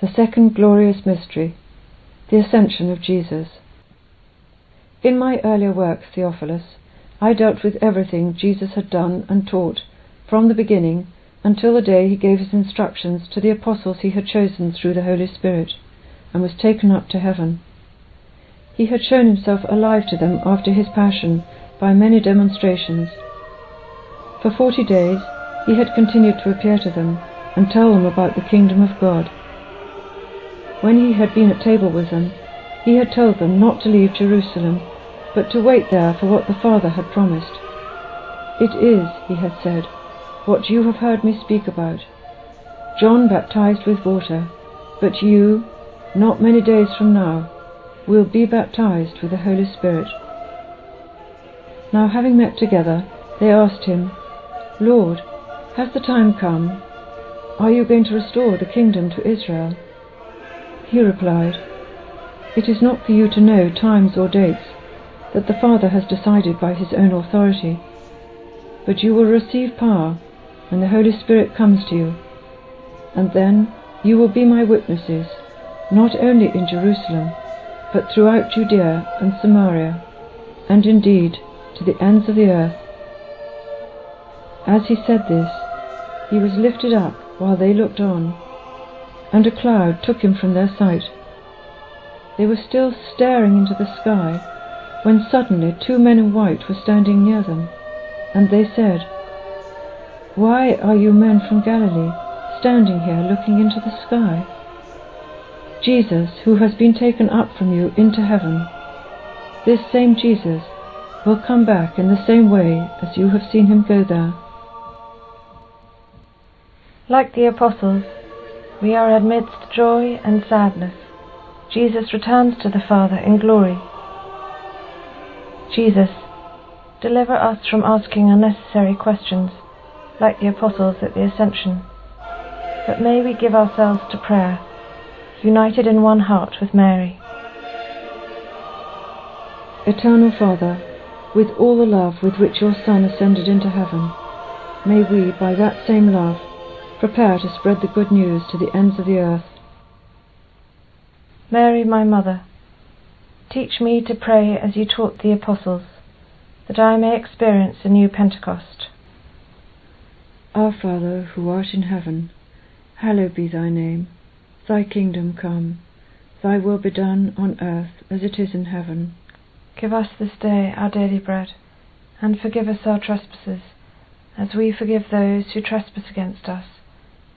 The second glorious mystery, the ascension of Jesus. In my earlier work, Theophilus, I dealt with everything Jesus had done and taught from the beginning until the day he gave his instructions to the apostles he had chosen through the Holy Spirit and was taken up to heaven. He had shown himself alive to them after his passion by many demonstrations. For forty days he had continued to appear to them and tell them about the kingdom of God. When he had been at table with them, he had told them not to leave Jerusalem, but to wait there for what the Father had promised. It is, he had said, what you have heard me speak about. John baptized with water, but you, not many days from now, will be baptized with the Holy Spirit. Now, having met together, they asked him, Lord, has the time come? Are you going to restore the kingdom to Israel? He replied, It is not for you to know times or dates that the Father has decided by his own authority, but you will receive power when the Holy Spirit comes to you, and then you will be my witnesses, not only in Jerusalem, but throughout Judea and Samaria, and indeed to the ends of the earth. As he said this, he was lifted up while they looked on and a cloud took him from their sight. They were still staring into the sky when suddenly two men in white were standing near them, and they said, Why are you men from Galilee standing here looking into the sky? Jesus, who has been taken up from you into heaven, this same Jesus will come back in the same way as you have seen him go there. Like the apostles, we are amidst joy and sadness. Jesus returns to the Father in glory. Jesus, deliver us from asking unnecessary questions, like the apostles at the Ascension. But may we give ourselves to prayer, united in one heart with Mary. Eternal Father, with all the love with which your Son ascended into heaven, may we, by that same love, prepare to spread the good news to the ends of the earth. Mary, my mother, teach me to pray as you taught the apostles, that I may experience a new Pentecost. Our Father, who art in heaven, hallowed be thy name. Thy kingdom come, thy will be done on earth as it is in heaven. Give us this day our daily bread, and forgive us our trespasses, as we forgive those who trespass against us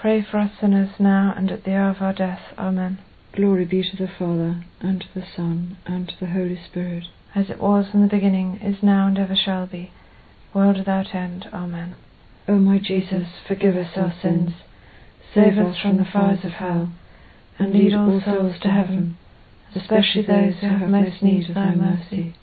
Pray for us sinners now and at the hour of our death. Amen. Glory be to the Father, and to the Son, and to the Holy Spirit. As it was in the beginning, is now, and ever shall be, world without end. Amen. O my Jesus, forgive us our sins, save us from the fires of hell, and lead all souls to heaven, especially those who have most need of thy mercy.